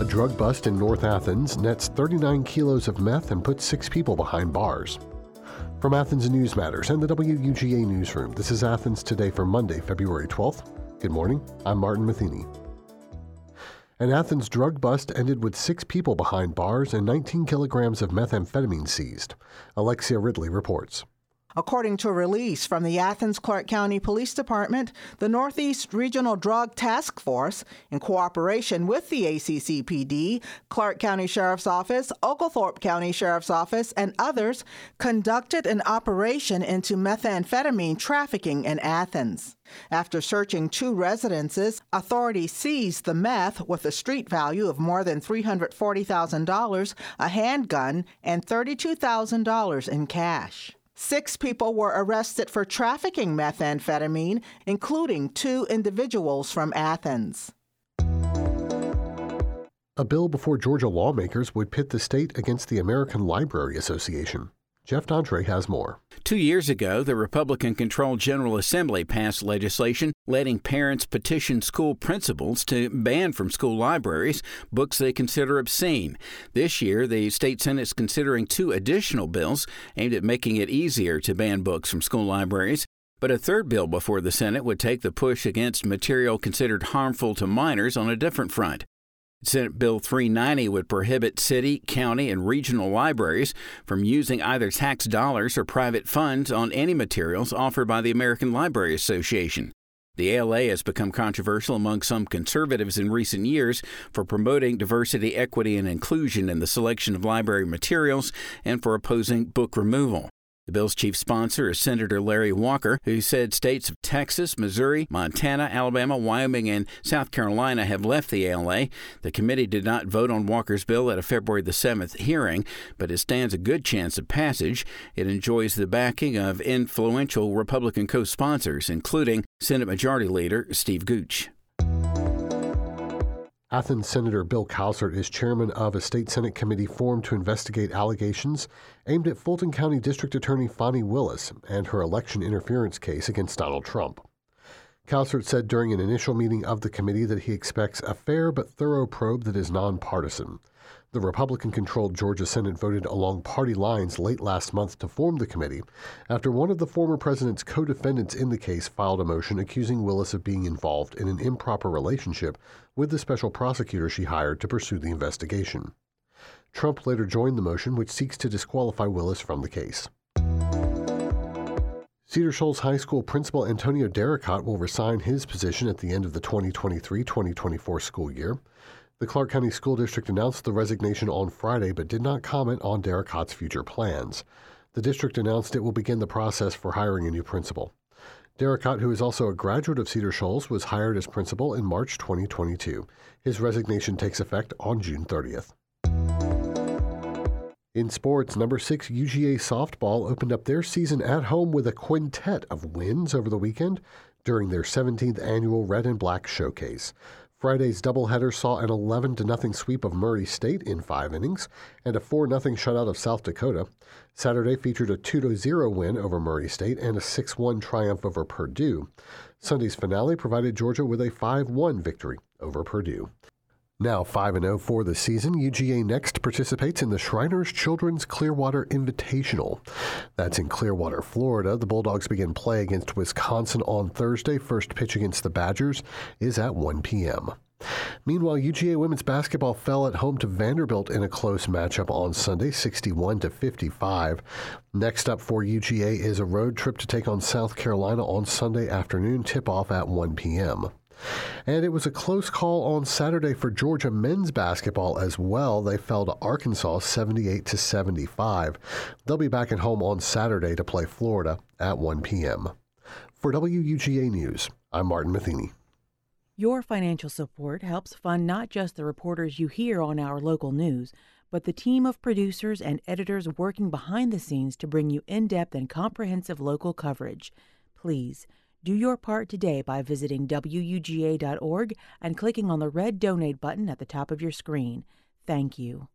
A drug bust in North Athens nets 39 kilos of meth and puts six people behind bars. From Athens News Matters and the WUGA Newsroom, this is Athens Today for Monday, February 12th. Good morning, I'm Martin Matheny. An Athens drug bust ended with six people behind bars and 19 kilograms of methamphetamine seized. Alexia Ridley reports. According to a release from the Athens Clarke County Police Department, the Northeast Regional Drug Task Force, in cooperation with the ACCPD, Clarke County Sheriff's Office, Oglethorpe County Sheriff's Office, and others, conducted an operation into methamphetamine trafficking in Athens. After searching two residences, authorities seized the meth with a street value of more than $340,000, a handgun, and $32,000 in cash. Six people were arrested for trafficking methamphetamine, including two individuals from Athens. A bill before Georgia lawmakers would pit the state against the American Library Association. Jeff Dontre has more. Two years ago, the Republican controlled General Assembly passed legislation letting parents petition school principals to ban from school libraries books they consider obscene. This year, the state Senate is considering two additional bills aimed at making it easier to ban books from school libraries. But a third bill before the Senate would take the push against material considered harmful to minors on a different front. Senate Bill 390 would prohibit city, county, and regional libraries from using either tax dollars or private funds on any materials offered by the American Library Association. The ALA has become controversial among some conservatives in recent years for promoting diversity, equity, and inclusion in the selection of library materials and for opposing book removal. The bill's chief sponsor is Senator Larry Walker, who said states of Texas, Missouri, Montana, Alabama, Wyoming, and South Carolina have left the ALA. The committee did not vote on Walker's bill at a February the 7th hearing, but it stands a good chance of passage. It enjoys the backing of influential Republican co sponsors, including Senate Majority Leader Steve Gooch. Athens Senator Bill Cowsert is chairman of a state Senate committee formed to investigate allegations aimed at Fulton County District Attorney Fani Willis and her election interference case against Donald Trump. Cowsert said during an initial meeting of the committee that he expects a fair but thorough probe that is nonpartisan. The Republican controlled Georgia Senate voted along party lines late last month to form the committee after one of the former president's co defendants in the case filed a motion accusing Willis of being involved in an improper relationship with the special prosecutor she hired to pursue the investigation. Trump later joined the motion, which seeks to disqualify Willis from the case. Cedar Shoals High School principal Antonio Derricott will resign his position at the end of the 2023 2024 school year. The Clarke County School District announced the resignation on Friday but did not comment on Derricott's future plans. The district announced it will begin the process for hiring a new principal. Derricott, who is also a graduate of Cedar Shoals, was hired as principal in March 2022. His resignation takes effect on June 30th. In sports, number six UGA softball opened up their season at home with a quintet of wins over the weekend during their 17th annual Red and Black Showcase. Friday's doubleheader saw an 11 0 sweep of Murray State in five innings and a 4 0 shutout of South Dakota. Saturday featured a 2 0 win over Murray State and a 6 1 triumph over Purdue. Sunday's finale provided Georgia with a 5 1 victory over Purdue. Now 5 0 for the season, UGA next participates in the Shriners Children's Clearwater Invitational. That's in Clearwater, Florida. The Bulldogs begin play against Wisconsin on Thursday. First pitch against the Badgers is at 1 p.m. Meanwhile, UGA women's basketball fell at home to Vanderbilt in a close matchup on Sunday, 61 to 55. Next up for UGA is a road trip to take on South Carolina on Sunday afternoon, tip off at 1 p.m. And it was a close call on Saturday for Georgia men's basketball as well. They fell to Arkansas 78 to 75. They'll be back at home on Saturday to play Florida at 1 p.m. For WUGA News, I'm Martin Matheny. Your financial support helps fund not just the reporters you hear on our local news, but the team of producers and editors working behind the scenes to bring you in depth and comprehensive local coverage. Please do your part today by visiting WUGA.org and clicking on the red donate button at the top of your screen. Thank you.